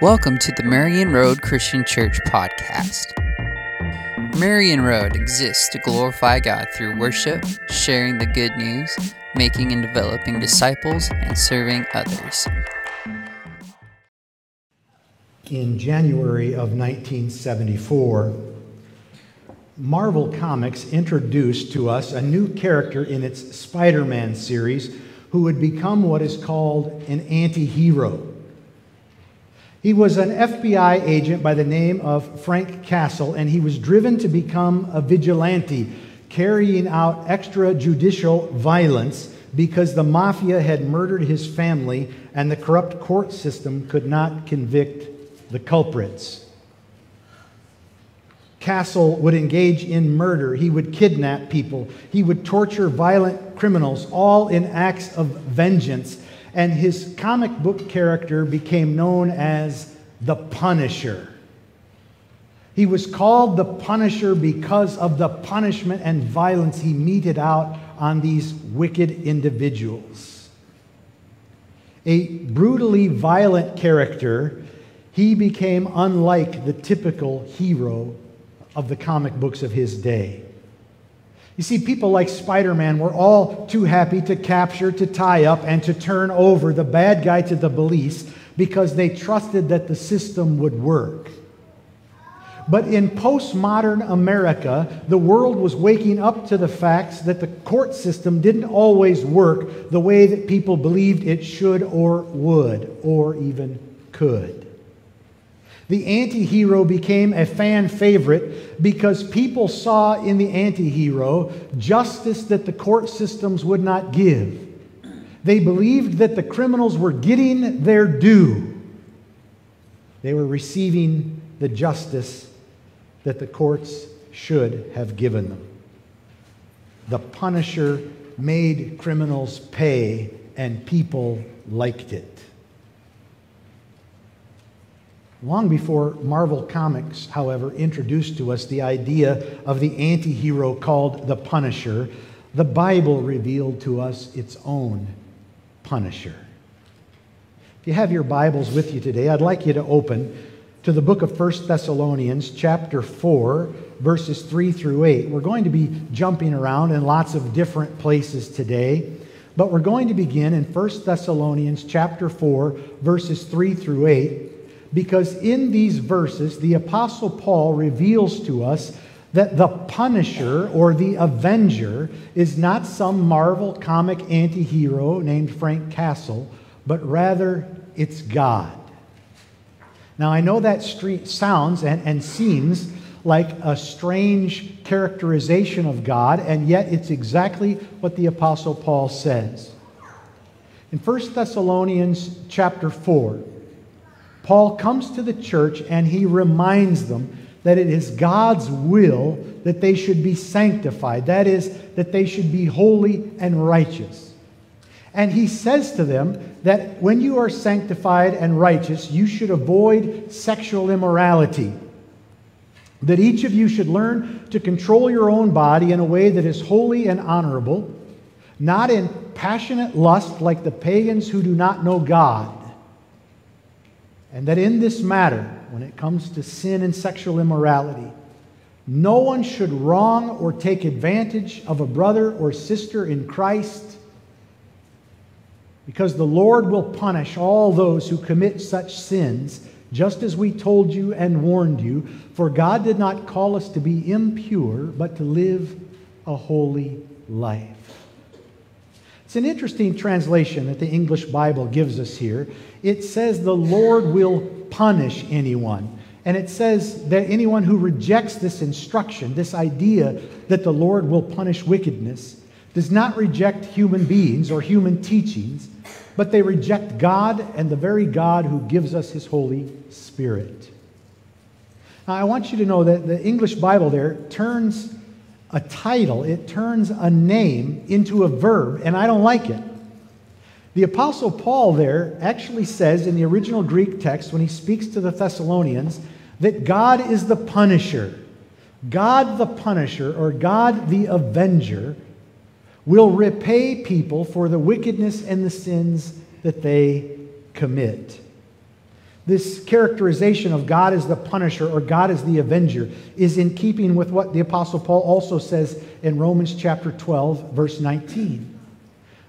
Welcome to the Marion Road Christian Church podcast. Marion Road exists to glorify God through worship, sharing the good news, making and developing disciples, and serving others. In January of 1974, Marvel Comics introduced to us a new character in its Spider Man series who would become what is called an anti hero. He was an FBI agent by the name of Frank Castle, and he was driven to become a vigilante, carrying out extrajudicial violence because the mafia had murdered his family and the corrupt court system could not convict the culprits. Castle would engage in murder. He would kidnap people. He would torture violent criminals, all in acts of vengeance and his comic book character became known as the Punisher. He was called the Punisher because of the punishment and violence he meted out on these wicked individuals. A brutally violent character, he became unlike the typical hero of the comic books of his day. You see, people like Spider Man were all too happy to capture, to tie up, and to turn over the bad guy to the police because they trusted that the system would work. But in postmodern America, the world was waking up to the facts that the court system didn't always work the way that people believed it should or would or even could. The anti hero became a fan favorite because people saw in the anti hero justice that the court systems would not give. They believed that the criminals were getting their due, they were receiving the justice that the courts should have given them. The Punisher made criminals pay, and people liked it. Long before Marvel Comics, however, introduced to us the idea of the anti hero called the Punisher, the Bible revealed to us its own Punisher. If you have your Bibles with you today, I'd like you to open to the book of 1 Thessalonians, chapter 4, verses 3 through 8. We're going to be jumping around in lots of different places today, but we're going to begin in 1 Thessalonians, chapter 4, verses 3 through 8 because in these verses, the Apostle Paul reveals to us that the Punisher or the Avenger is not some Marvel comic anti hero named Frank Castle, but rather it's God. Now, I know that street sounds and, and seems like a strange characterization of God, and yet it's exactly what the Apostle Paul says. In 1 Thessalonians chapter 4, Paul comes to the church and he reminds them that it is God's will that they should be sanctified. That is, that they should be holy and righteous. And he says to them that when you are sanctified and righteous, you should avoid sexual immorality. That each of you should learn to control your own body in a way that is holy and honorable, not in passionate lust like the pagans who do not know God and that in this matter, when it comes to sin and sexual immorality, no one should wrong or take advantage of a brother or sister in Christ because the Lord will punish all those who commit such sins, just as we told you and warned you. For God did not call us to be impure, but to live a holy life. It's an interesting translation that the English Bible gives us here. It says the Lord will punish anyone. And it says that anyone who rejects this instruction, this idea that the Lord will punish wickedness, does not reject human beings or human teachings, but they reject God and the very God who gives us his Holy Spirit. Now, I want you to know that the English Bible there turns a title, it turns a name into a verb, and I don't like it. The Apostle Paul there actually says in the original Greek text, when he speaks to the Thessalonians, that God is the punisher. God the punisher, or God the avenger, will repay people for the wickedness and the sins that they commit. This characterization of God as the punisher or God as the avenger is in keeping with what the Apostle Paul also says in Romans chapter 12, verse 19.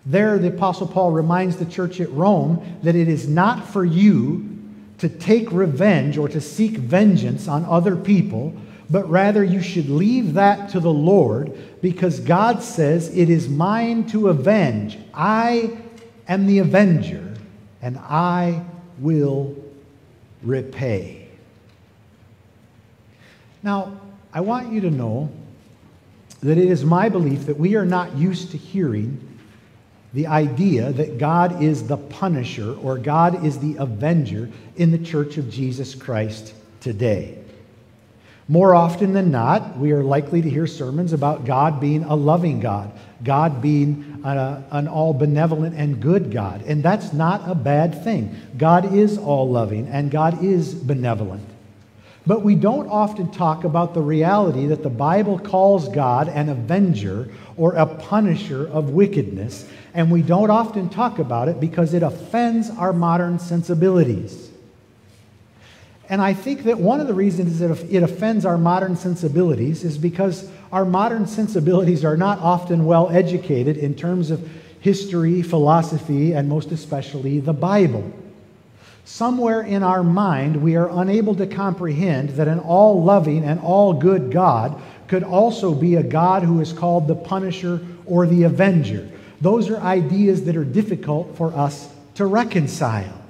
There, the Apostle Paul reminds the church at Rome that it is not for you to take revenge or to seek vengeance on other people, but rather you should leave that to the Lord because God says, It is mine to avenge. I am the avenger, and I will repay. Now, I want you to know that it is my belief that we are not used to hearing the idea that God is the punisher or God is the avenger in the church of Jesus Christ today. More often than not, we are likely to hear sermons about God being a loving God, God being a, an all benevolent and good God. And that's not a bad thing. God is all loving and God is benevolent. But we don't often talk about the reality that the Bible calls God an avenger or a punisher of wickedness. And we don't often talk about it because it offends our modern sensibilities. And I think that one of the reasons that it offends our modern sensibilities is because our modern sensibilities are not often well educated in terms of history, philosophy, and most especially the Bible. Somewhere in our mind, we are unable to comprehend that an all loving and all good God could also be a God who is called the punisher or the avenger. Those are ideas that are difficult for us to reconcile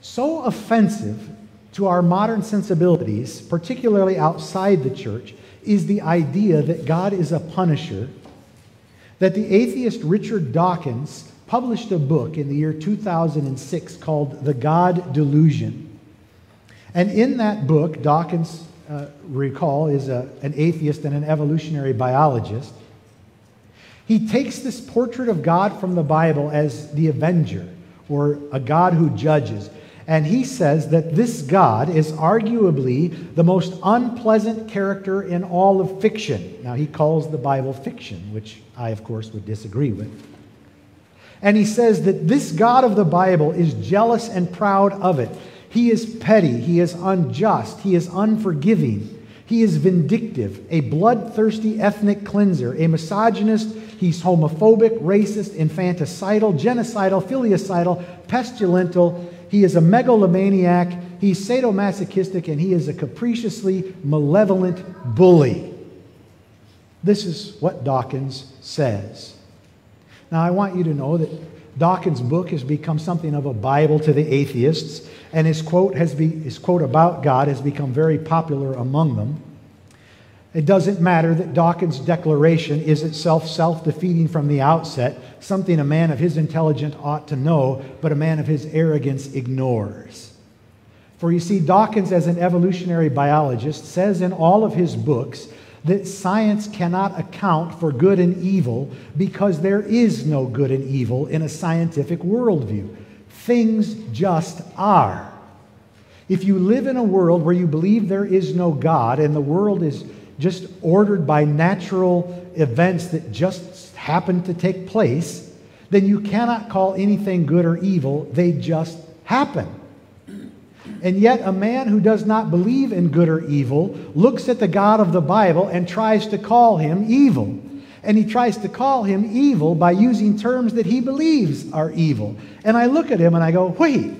so offensive to our modern sensibilities, particularly outside the church, is the idea that God is a punisher, that the atheist Richard Dawkins published a book in the year 2006 called The God Delusion. And in that book, Dawkins, uh, recall, is a, an atheist and an evolutionary biologist. He takes this portrait of God from the Bible as the avenger, or a God who judges. And he says that this God is arguably the most unpleasant character in all of fiction. Now, he calls the Bible fiction, which I, of course, would disagree with. And he says that this God of the Bible is jealous and proud of it. He is petty, he is unjust, he is unforgiving, he is vindictive, a bloodthirsty ethnic cleanser, a misogynist, he's homophobic, racist, infanticidal, genocidal, filicidal, pestilential he is a megalomaniac, he's sadomasochistic, and he is a capriciously malevolent bully. This is what Dawkins says. Now, I want you to know that Dawkins' book has become something of a Bible to the atheists, and his quote, has be, his quote about God has become very popular among them. It doesn't matter that Dawkins' declaration is itself self defeating from the outset, something a man of his intelligence ought to know, but a man of his arrogance ignores. For you see, Dawkins, as an evolutionary biologist, says in all of his books that science cannot account for good and evil because there is no good and evil in a scientific worldview. Things just are. If you live in a world where you believe there is no God and the world is just ordered by natural events that just happen to take place, then you cannot call anything good or evil. They just happen. And yet, a man who does not believe in good or evil looks at the God of the Bible and tries to call him evil. And he tries to call him evil by using terms that he believes are evil. And I look at him and I go, wait,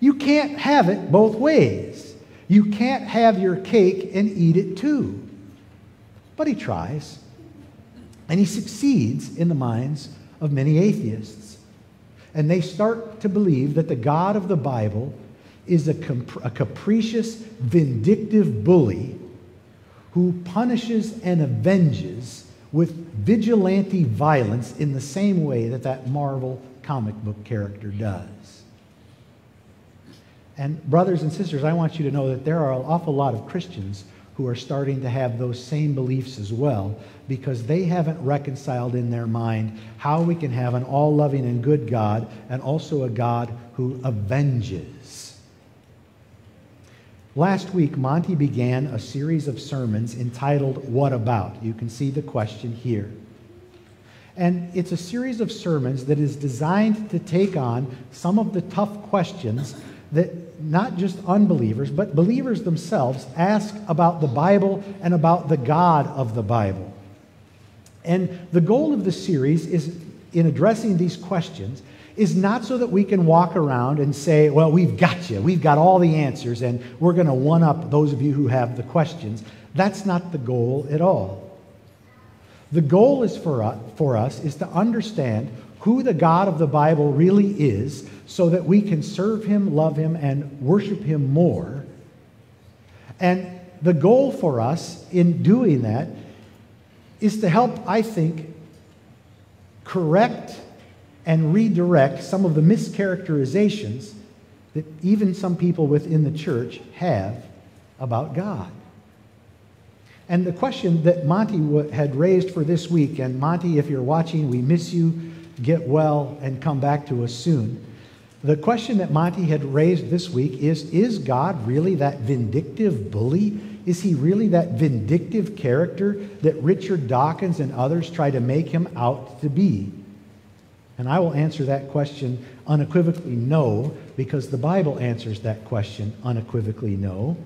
you can't have it both ways. You can't have your cake and eat it too. But he tries, and he succeeds in the minds of many atheists. And they start to believe that the God of the Bible is a, a capricious, vindictive bully who punishes and avenges with vigilante violence in the same way that that Marvel comic book character does. And, brothers and sisters, I want you to know that there are an awful lot of Christians who are starting to have those same beliefs as well because they haven't reconciled in their mind how we can have an all loving and good God and also a God who avenges. Last week, Monty began a series of sermons entitled What About? You can see the question here. And it's a series of sermons that is designed to take on some of the tough questions that not just unbelievers, but believers themselves ask about the Bible and about the God of the Bible. And the goal of the series is in addressing these questions is not so that we can walk around and say, well, we've got you, we've got all the answers, and we're going to one up those of you who have the questions. That's not the goal at all. The goal is for us, for us is to understand who the God of the Bible really is so that we can serve him, love him, and worship him more. And the goal for us in doing that is to help, I think, correct and redirect some of the mischaracterizations that even some people within the church have about God. And the question that Monty had raised for this week, and Monty, if you're watching, we miss you. Get well and come back to us soon. The question that Monty had raised this week is Is God really that vindictive bully? Is he really that vindictive character that Richard Dawkins and others try to make him out to be? And I will answer that question unequivocally no, because the Bible answers that question unequivocally no.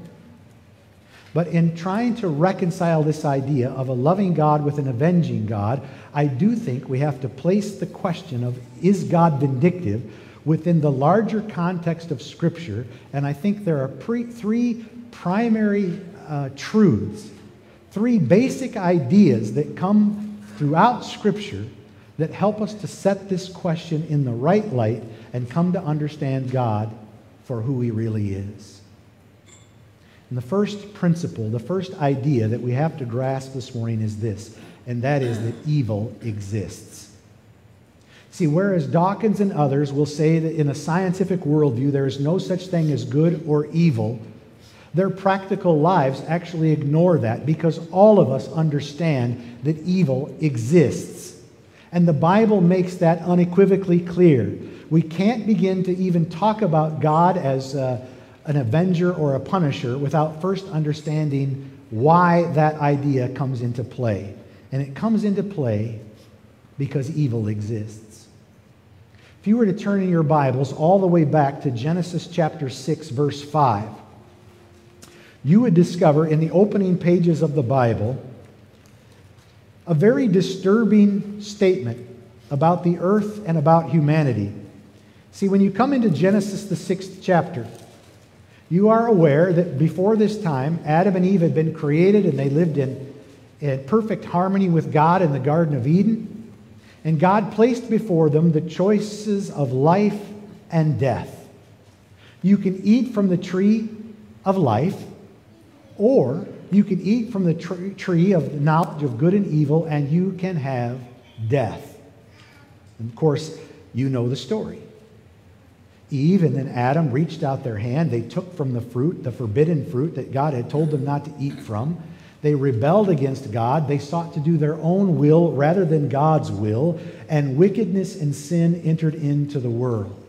But in trying to reconcile this idea of a loving God with an avenging God, I do think we have to place the question of is God vindictive within the larger context of Scripture. And I think there are pre- three primary uh, truths, three basic ideas that come throughout Scripture that help us to set this question in the right light and come to understand God for who He really is. And the first principle, the first idea that we have to grasp this morning is this, and that is that evil exists. See, whereas Dawkins and others will say that in a scientific worldview there is no such thing as good or evil, their practical lives actually ignore that because all of us understand that evil exists. And the Bible makes that unequivocally clear. We can't begin to even talk about God as. Uh, an avenger or a punisher without first understanding why that idea comes into play. And it comes into play because evil exists. If you were to turn in your Bibles all the way back to Genesis chapter 6, verse 5, you would discover in the opening pages of the Bible a very disturbing statement about the earth and about humanity. See, when you come into Genesis, the sixth chapter, you are aware that before this time, Adam and Eve had been created and they lived in, in perfect harmony with God in the Garden of Eden. And God placed before them the choices of life and death. You can eat from the tree of life, or you can eat from the tree of knowledge of good and evil, and you can have death. And of course, you know the story. Eve and then Adam reached out their hand. They took from the fruit, the forbidden fruit that God had told them not to eat from. They rebelled against God. They sought to do their own will rather than God's will, and wickedness and sin entered into the world.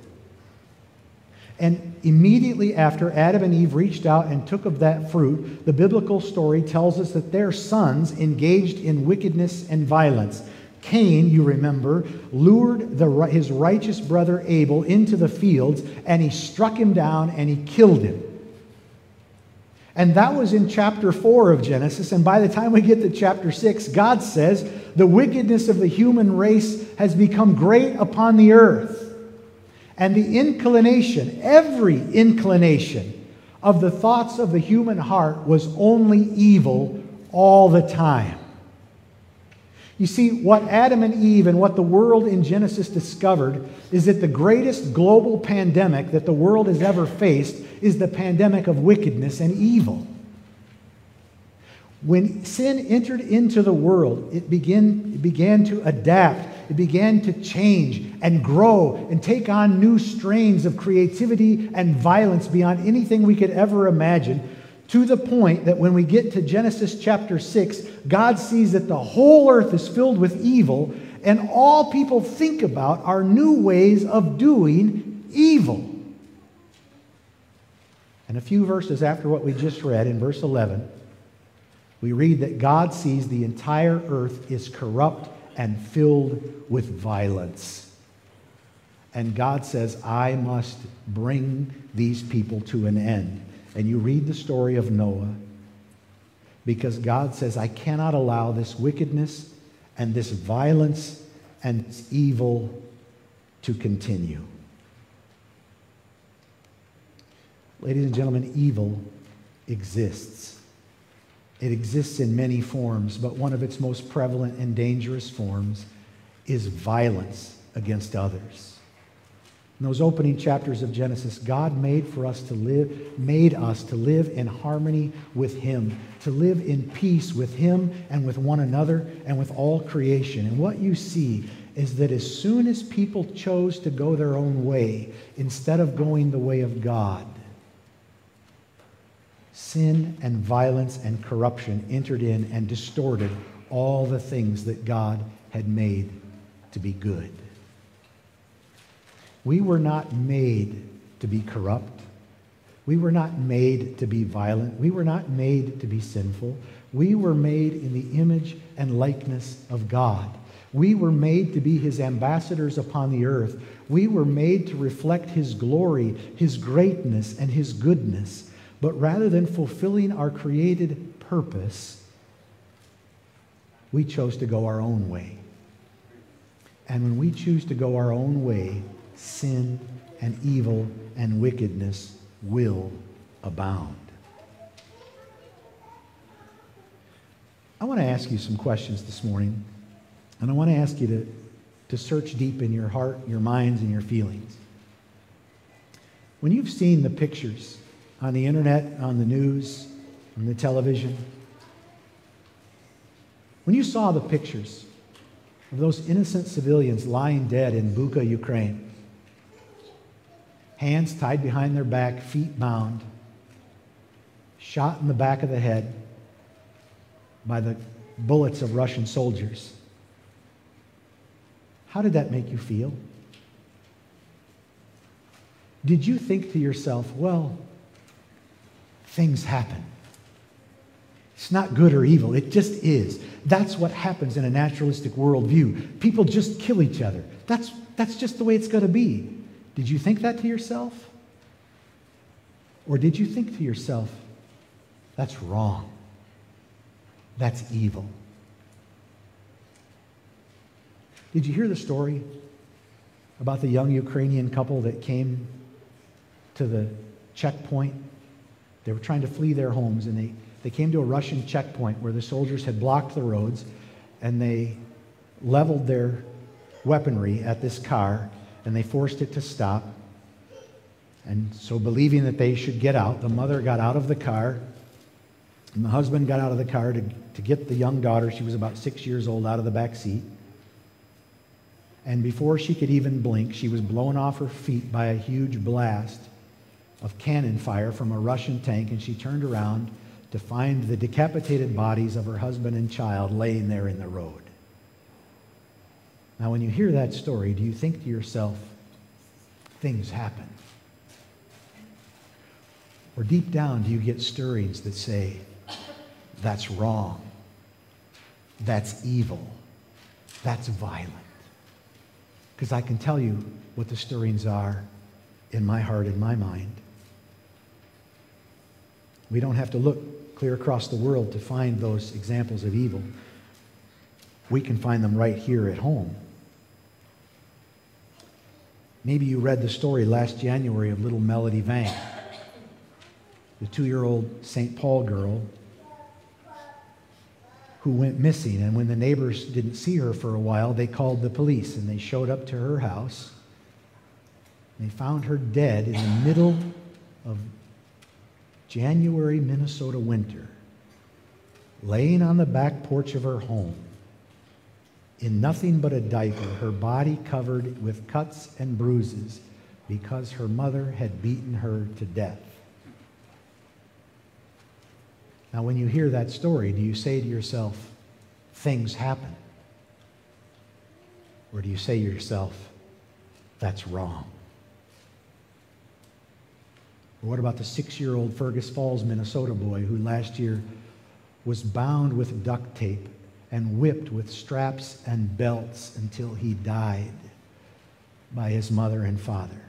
And immediately after Adam and Eve reached out and took of that fruit, the biblical story tells us that their sons engaged in wickedness and violence. Cain, you remember, lured the, his righteous brother Abel into the fields and he struck him down and he killed him. And that was in chapter 4 of Genesis. And by the time we get to chapter 6, God says, The wickedness of the human race has become great upon the earth. And the inclination, every inclination of the thoughts of the human heart was only evil all the time. You see, what Adam and Eve and what the world in Genesis discovered is that the greatest global pandemic that the world has ever faced is the pandemic of wickedness and evil. When sin entered into the world, it began, it began to adapt, it began to change and grow and take on new strains of creativity and violence beyond anything we could ever imagine to the point that when we get to Genesis chapter 6, God sees that the whole earth is filled with evil, and all people think about are new ways of doing evil. And a few verses after what we just read, in verse 11, we read that God sees the entire earth is corrupt and filled with violence. And God says, I must bring these people to an end. And you read the story of Noah because God says, I cannot allow this wickedness and this violence and this evil to continue. Ladies and gentlemen, evil exists. It exists in many forms, but one of its most prevalent and dangerous forms is violence against others. In those opening chapters of Genesis, God made for us to live, made us to live in harmony with Him, to live in peace with Him and with one another and with all creation. And what you see is that as soon as people chose to go their own way instead of going the way of God, sin and violence and corruption entered in and distorted all the things that God had made to be good. We were not made to be corrupt. We were not made to be violent. We were not made to be sinful. We were made in the image and likeness of God. We were made to be his ambassadors upon the earth. We were made to reflect his glory, his greatness, and his goodness. But rather than fulfilling our created purpose, we chose to go our own way. And when we choose to go our own way, sin and evil and wickedness will abound. I want to ask you some questions this morning, and I want to ask you to, to search deep in your heart, your minds, and your feelings. When you've seen the pictures on the internet, on the news, on the television, when you saw the pictures of those innocent civilians lying dead in Bucha, Ukraine, hands tied behind their back, feet bound, shot in the back of the head by the bullets of Russian soldiers. How did that make you feel? Did you think to yourself, well, things happen? It's not good or evil, it just is. That's what happens in a naturalistic worldview. People just kill each other. That's, that's just the way it's going to be. Did you think that to yourself? Or did you think to yourself, that's wrong? That's evil? Did you hear the story about the young Ukrainian couple that came to the checkpoint? They were trying to flee their homes and they, they came to a Russian checkpoint where the soldiers had blocked the roads and they leveled their weaponry at this car and they forced it to stop. And so, believing that they should get out, the mother got out of the car, and the husband got out of the car to, to get the young daughter, she was about six years old, out of the back seat. And before she could even blink, she was blown off her feet by a huge blast of cannon fire from a Russian tank, and she turned around to find the decapitated bodies of her husband and child laying there in the road. Now, when you hear that story, do you think to yourself, things happen? Or deep down, do you get stirrings that say, that's wrong, that's evil, that's violent? Because I can tell you what the stirrings are in my heart and my mind. We don't have to look clear across the world to find those examples of evil. We can find them right here at home. Maybe you read the story last January of little Melody Vang, the two year old St. Paul girl who went missing. And when the neighbors didn't see her for a while, they called the police and they showed up to her house. They found her dead in the middle of January, Minnesota winter, laying on the back porch of her home in nothing but a diaper, her body covered with cuts and bruises because her mother had beaten her to death. Now, when you hear that story, do you say to yourself, things happen? Or do you say to yourself, that's wrong? What about the six year old Fergus Falls, Minnesota boy who last year was bound with duct tape and whipped with straps and belts until he died by his mother and father.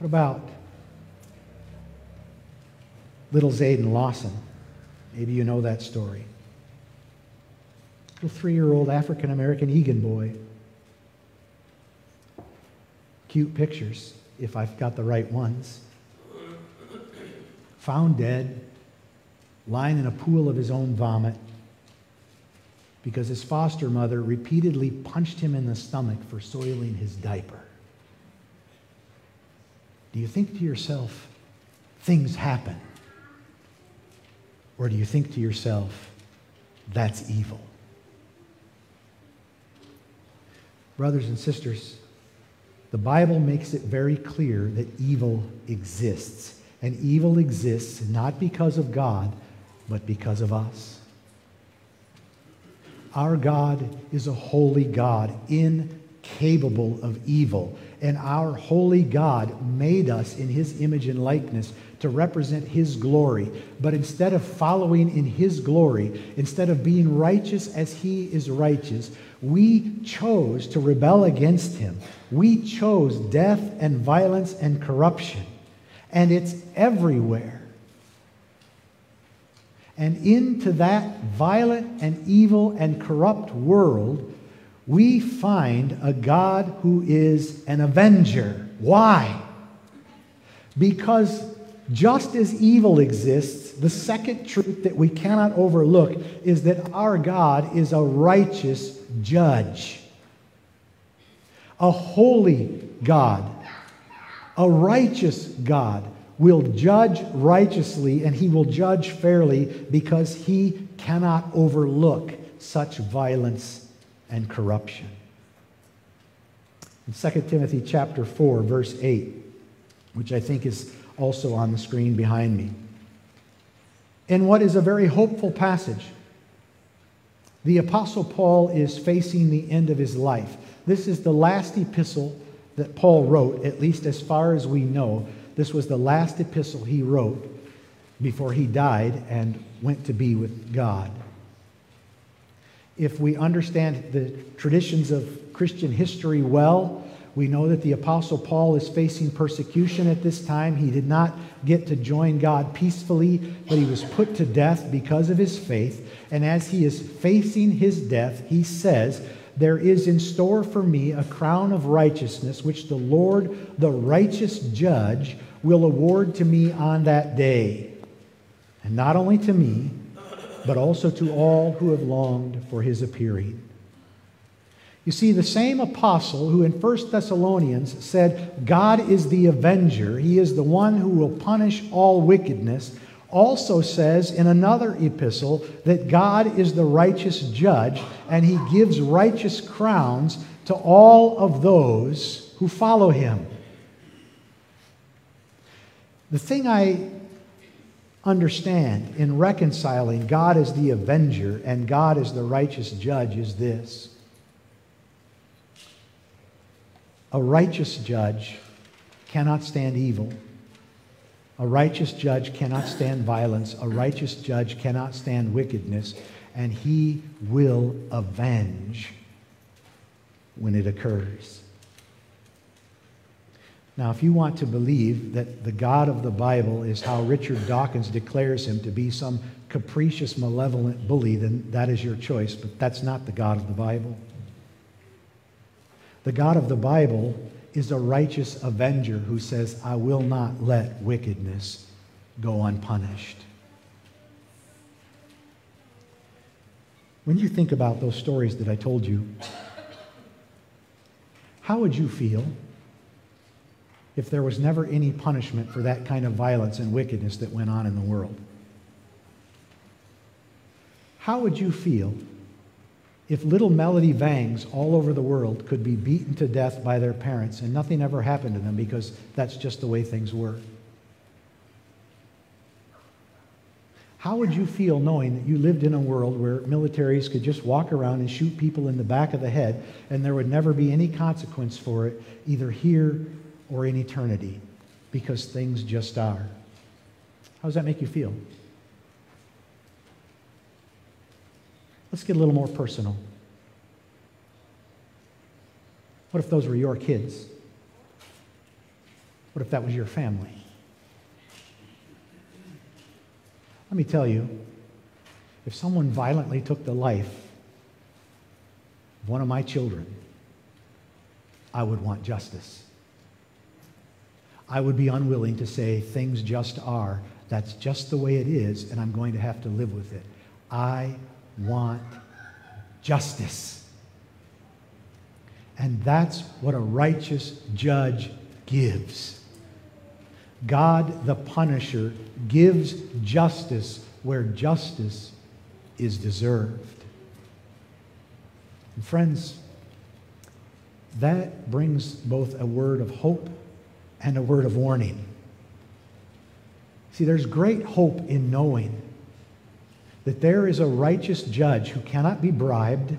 What about little Zayden Lawson? Maybe you know that story. Little three year old African American Eagan boy. Cute pictures, if I've got the right ones. Found dead, lying in a pool of his own vomit because his foster mother repeatedly punched him in the stomach for soiling his diaper. Do you think to yourself, things happen? Or do you think to yourself, that's evil? Brothers and sisters, the Bible makes it very clear that evil exists. And evil exists not because of God, but because of us. Our God is a holy God, incapable of evil. And our holy God made us in his image and likeness to represent his glory. But instead of following in his glory, instead of being righteous as he is righteous, we chose to rebel against him. We chose death and violence and corruption. And it's everywhere. And into that violent and evil and corrupt world, we find a God who is an avenger. Why? Because just as evil exists, the second truth that we cannot overlook is that our God is a righteous judge, a holy God, a righteous God will judge righteously and he will judge fairly because he cannot overlook such violence and corruption. In 2 Timothy chapter 4 verse 8, which I think is also on the screen behind me. In what is a very hopeful passage, the Apostle Paul is facing the end of his life. This is the last epistle that Paul wrote, at least as far as we know. This was the last epistle he wrote before he died and went to be with God. If we understand the traditions of Christian history well, we know that the Apostle Paul is facing persecution at this time. He did not get to join God peacefully, but he was put to death because of his faith. And as he is facing his death, he says, There is in store for me a crown of righteousness, which the Lord, the righteous judge, will award to me on that day. And not only to me, but also to all who have longed for his appearing. You see, the same apostle who in 1 Thessalonians said, God is the avenger, he is the one who will punish all wickedness, also says in another epistle that God is the righteous judge and he gives righteous crowns to all of those who follow him. The thing I understand in reconciling God as the avenger and God as the righteous judge is this. A righteous judge cannot stand evil. A righteous judge cannot stand violence. A righteous judge cannot stand wickedness. And he will avenge when it occurs. Now, if you want to believe that the God of the Bible is how Richard Dawkins declares him to be some capricious, malevolent bully, then that is your choice, but that's not the God of the Bible. The God of the Bible is a righteous avenger who says, I will not let wickedness go unpunished. When you think about those stories that I told you, how would you feel if there was never any punishment for that kind of violence and wickedness that went on in the world? How would you feel if little Melody Vangs all over the world could be beaten to death by their parents and nothing ever happened to them because that's just the way things were? How would you feel knowing that you lived in a world where militaries could just walk around and shoot people in the back of the head and there would never be any consequence for it, either here or in eternity because things just are. How does that make you feel? Let's get a little more personal. What if those were your kids? What if that was your family? Let me tell you, if someone violently took the life of one of my children, I would want justice. I would be unwilling to say things just are. That's just the way it is, and I'm going to have to live with it. I want justice. And that's what a righteous judge gives. God, the punisher, gives justice where justice is deserved. And friends, that brings both a word of hope and a word of warning. See, there's great hope in knowing that there is a righteous judge who cannot be bribed,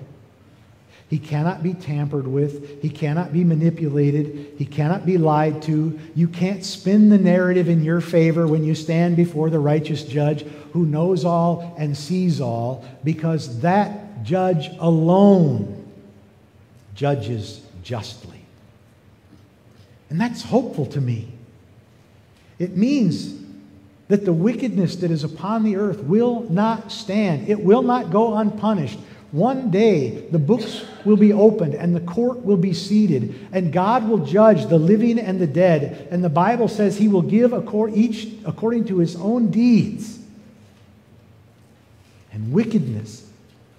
he cannot be tampered with, he cannot be manipulated, he cannot be lied to. You can't spin the narrative in your favor when you stand before the righteous judge who knows all and sees all, because that judge alone judges justly. And that's hopeful to me. It means that the wickedness that is upon the earth will not stand, it will not go unpunished. One day the books will be opened and the court will be seated, and God will judge the living and the dead. And the Bible says he will give each according to his own deeds. And wickedness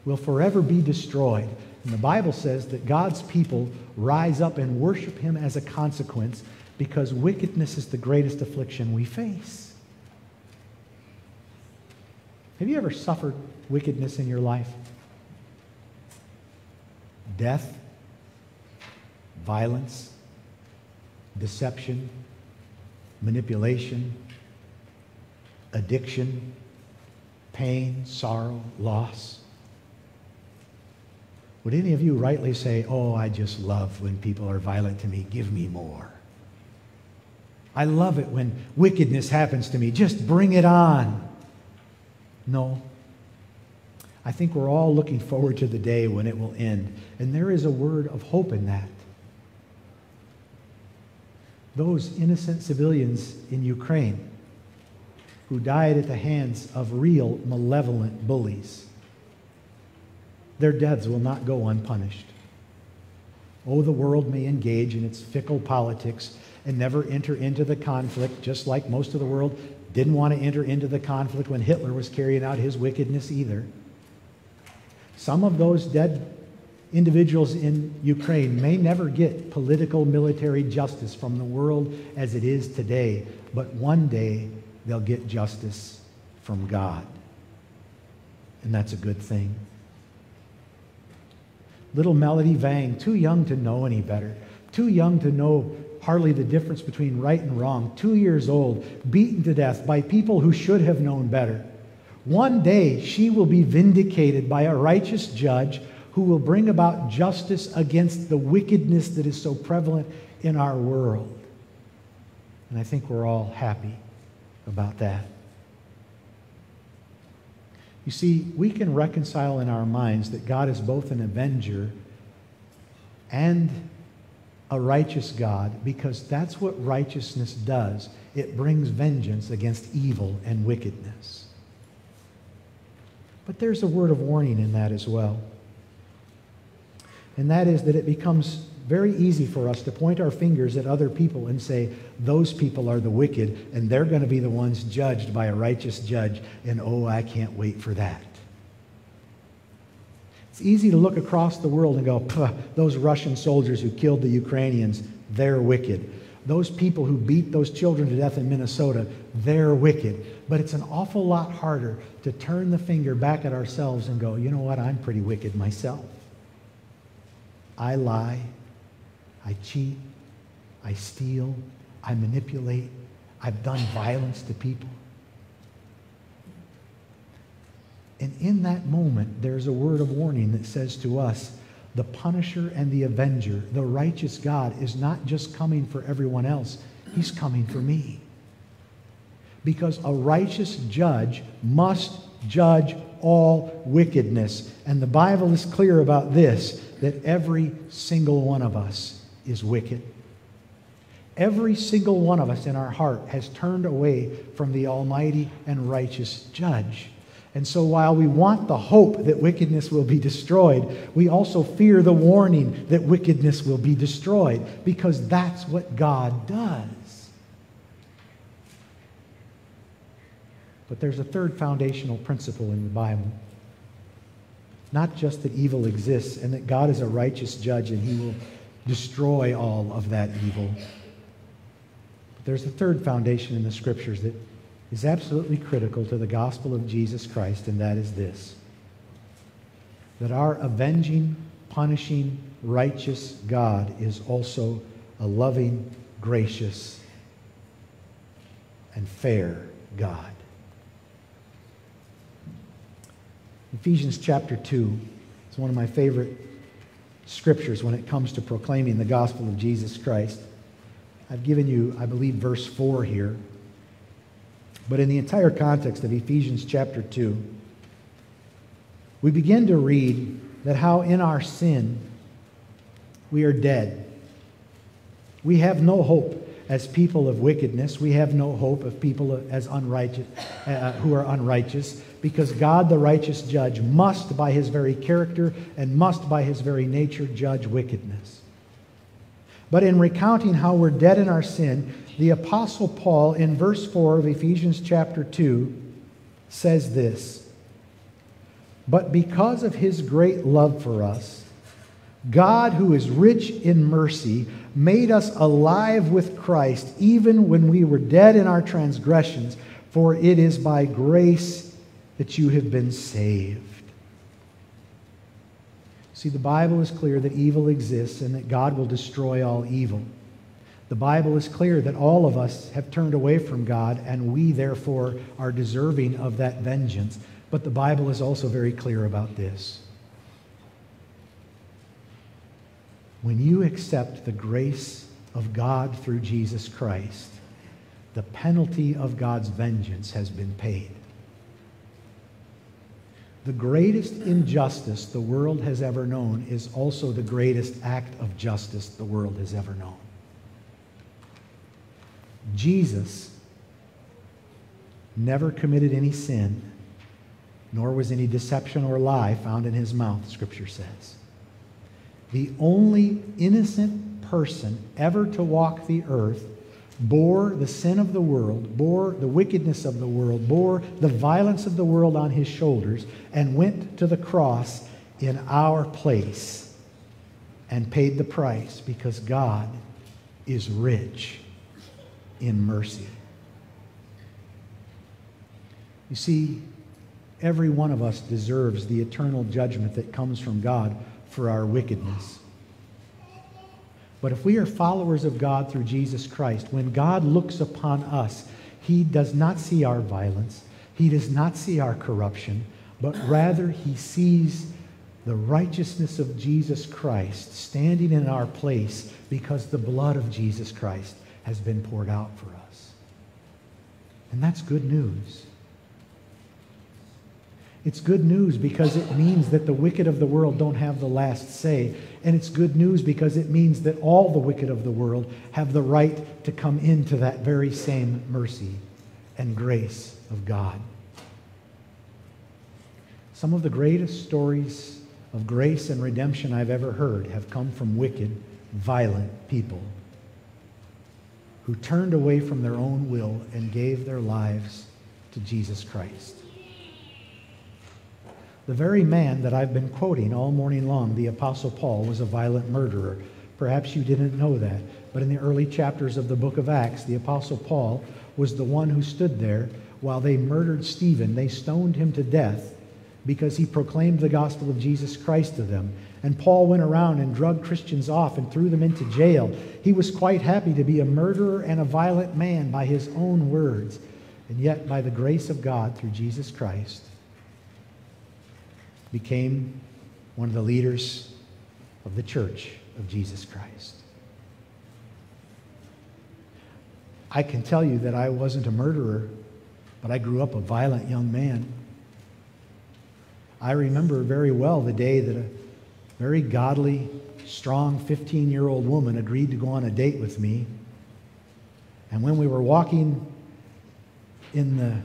will forever be destroyed. And the Bible says that God's people rise up and worship him as a consequence because wickedness is the greatest affliction we face. Have you ever suffered wickedness in your life? Death, violence, deception, manipulation, addiction, pain, sorrow, loss. Would any of you rightly say, Oh, I just love when people are violent to me, give me more? I love it when wickedness happens to me, just bring it on. No. I think we're all looking forward to the day when it will end. And there is a word of hope in that. Those innocent civilians in Ukraine who died at the hands of real malevolent bullies, their deaths will not go unpunished. Oh, the world may engage in its fickle politics and never enter into the conflict, just like most of the world didn't want to enter into the conflict when Hitler was carrying out his wickedness either. Some of those dead individuals in Ukraine may never get political military justice from the world as it is today, but one day they'll get justice from God. And that's a good thing. Little Melody Vang, too young to know any better, too young to know hardly the difference between right and wrong, two years old, beaten to death by people who should have known better. One day she will be vindicated by a righteous judge who will bring about justice against the wickedness that is so prevalent in our world. And I think we're all happy about that. You see, we can reconcile in our minds that God is both an avenger and a righteous God because that's what righteousness does. It brings vengeance against evil and wickedness. But there's a word of warning in that as well. And that is that it becomes very easy for us to point our fingers at other people and say, those people are the wicked, and they're going to be the ones judged by a righteous judge, and oh, I can't wait for that. It's easy to look across the world and go, those Russian soldiers who killed the Ukrainians, they're wicked. Those people who beat those children to death in Minnesota, they're wicked. But it's an awful lot harder to turn the finger back at ourselves and go, you know what, I'm pretty wicked myself. I lie, I cheat, I steal, I manipulate, I've done violence to people. And in that moment, there's a word of warning that says to us, the punisher and the avenger, the righteous God, is not just coming for everyone else, he's coming for me. Because a righteous judge must judge all wickedness. And the Bible is clear about this that every single one of us is wicked. Every single one of us in our heart has turned away from the Almighty and righteous Judge. And so, while we want the hope that wickedness will be destroyed, we also fear the warning that wickedness will be destroyed because that's what God does. But there's a third foundational principle in the Bible. Not just that evil exists and that God is a righteous judge and he will destroy all of that evil. But there's a third foundation in the scriptures that is absolutely critical to the gospel of Jesus Christ, and that is this that our avenging, punishing, righteous God is also a loving, gracious, and fair God. Ephesians chapter 2 is one of my favorite scriptures when it comes to proclaiming the gospel of Jesus Christ. I've given you, I believe, verse 4 here. But in the entire context of Ephesians chapter 2, we begin to read that how in our sin we are dead. We have no hope as people of wickedness. We have no hope of people as unrighteous, uh, who are unrighteous, because God, the righteous judge, must, by his very character and must, by his very nature, judge wickedness. But in recounting how we're dead in our sin, the Apostle Paul, in verse 4 of Ephesians chapter 2, says this But because of his great love for us, God, who is rich in mercy, made us alive with Christ even when we were dead in our transgressions, for it is by grace that you have been saved. See, the Bible is clear that evil exists and that God will destroy all evil. The Bible is clear that all of us have turned away from God, and we therefore are deserving of that vengeance. But the Bible is also very clear about this. When you accept the grace of God through Jesus Christ, the penalty of God's vengeance has been paid. The greatest injustice the world has ever known is also the greatest act of justice the world has ever known. Jesus never committed any sin, nor was any deception or lie found in his mouth, Scripture says. The only innocent person ever to walk the earth bore the sin of the world, bore the wickedness of the world, bore the violence of the world on his shoulders, and went to the cross in our place and paid the price because God is rich in mercy. You see, every one of us deserves the eternal judgment that comes from God for our wickedness. But if we are followers of God through Jesus Christ, when God looks upon us, he does not see our violence, he does not see our corruption, but rather he sees the righteousness of Jesus Christ standing in our place because the blood of Jesus Christ has been poured out for us. And that's good news. It's good news because it means that the wicked of the world don't have the last say. And it's good news because it means that all the wicked of the world have the right to come into that very same mercy and grace of God. Some of the greatest stories of grace and redemption I've ever heard have come from wicked, violent people who turned away from their own will and gave their lives to Jesus Christ. The very man that I've been quoting all morning long, the Apostle Paul, was a violent murderer. Perhaps you didn't know that, but in the early chapters of the book of Acts, the Apostle Paul was the one who stood there while they murdered Stephen. They stoned him to death because he proclaimed the gospel of Jesus Christ to them. And Paul went around and drugged Christians off and threw them into jail. He was quite happy to be a murderer and a violent man by his own words. And yet, by the grace of God through Jesus Christ, became one of the leaders of the church of Jesus Christ. I can tell you that I wasn't a murderer, but I grew up a violent young man. I remember very well the day that a very godly, strong 15 year old woman agreed to go on a date with me. And when we were walking in the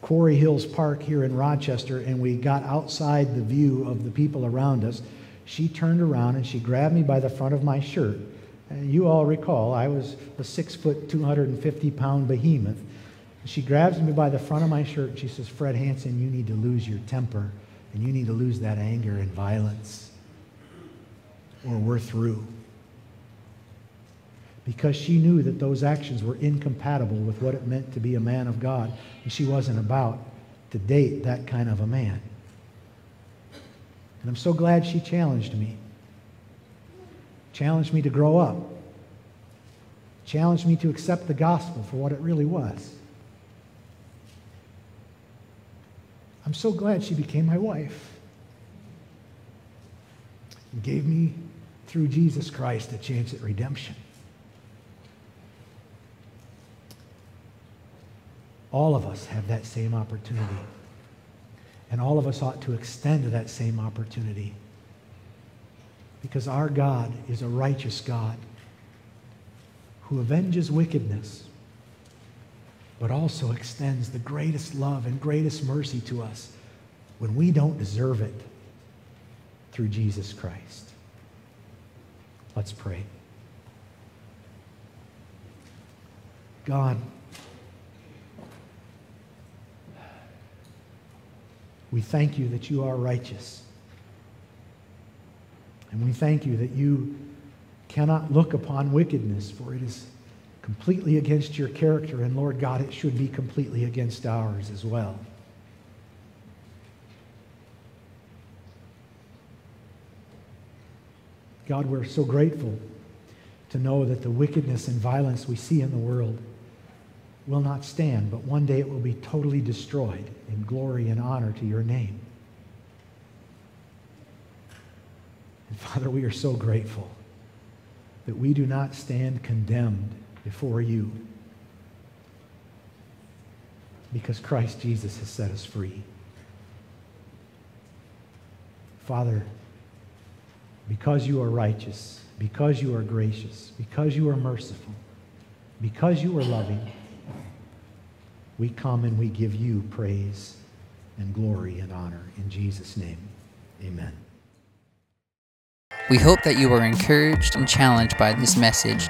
Quarry Hills Park here in Rochester and we got outside the view of the people around us, she turned around and she grabbed me by the front of my shirt. And you all recall, I was a six foot, 250 pound behemoth. She grabs me by the front of my shirt and she says, Fred Hansen, you need to lose your temper and you need to lose that anger and violence or we're through. Because she knew that those actions were incompatible with what it meant to be a man of God, and she wasn't about to date that kind of a man. And I'm so glad she challenged me. Challenged me to grow up. Challenged me to accept the gospel for what it really was. I'm so glad she became my wife and gave me, through Jesus Christ, a chance at redemption. All of us have that same opportunity. And all of us ought to extend that same opportunity. Because our God is a righteous God who avenges wickedness, but also extends the greatest love and greatest mercy to us when we don't deserve it through Jesus Christ. Let's pray. God, We thank you that you are righteous. And we thank you that you cannot look upon wickedness, for it is completely against your character. And Lord God, it should be completely against ours as well. God, we're so grateful to know that the wickedness and violence we see in the world will not stand, but one day it will be totally destroyed in glory and honor to your name. And Father, we are so grateful that we do not stand condemned before you because Christ Jesus has set us free. Father, because you are righteous, because you are gracious, because you are merciful, because you are loving, we come and we give you praise and glory and honor. In Jesus' name, amen. We hope that you are encouraged and challenged by this message.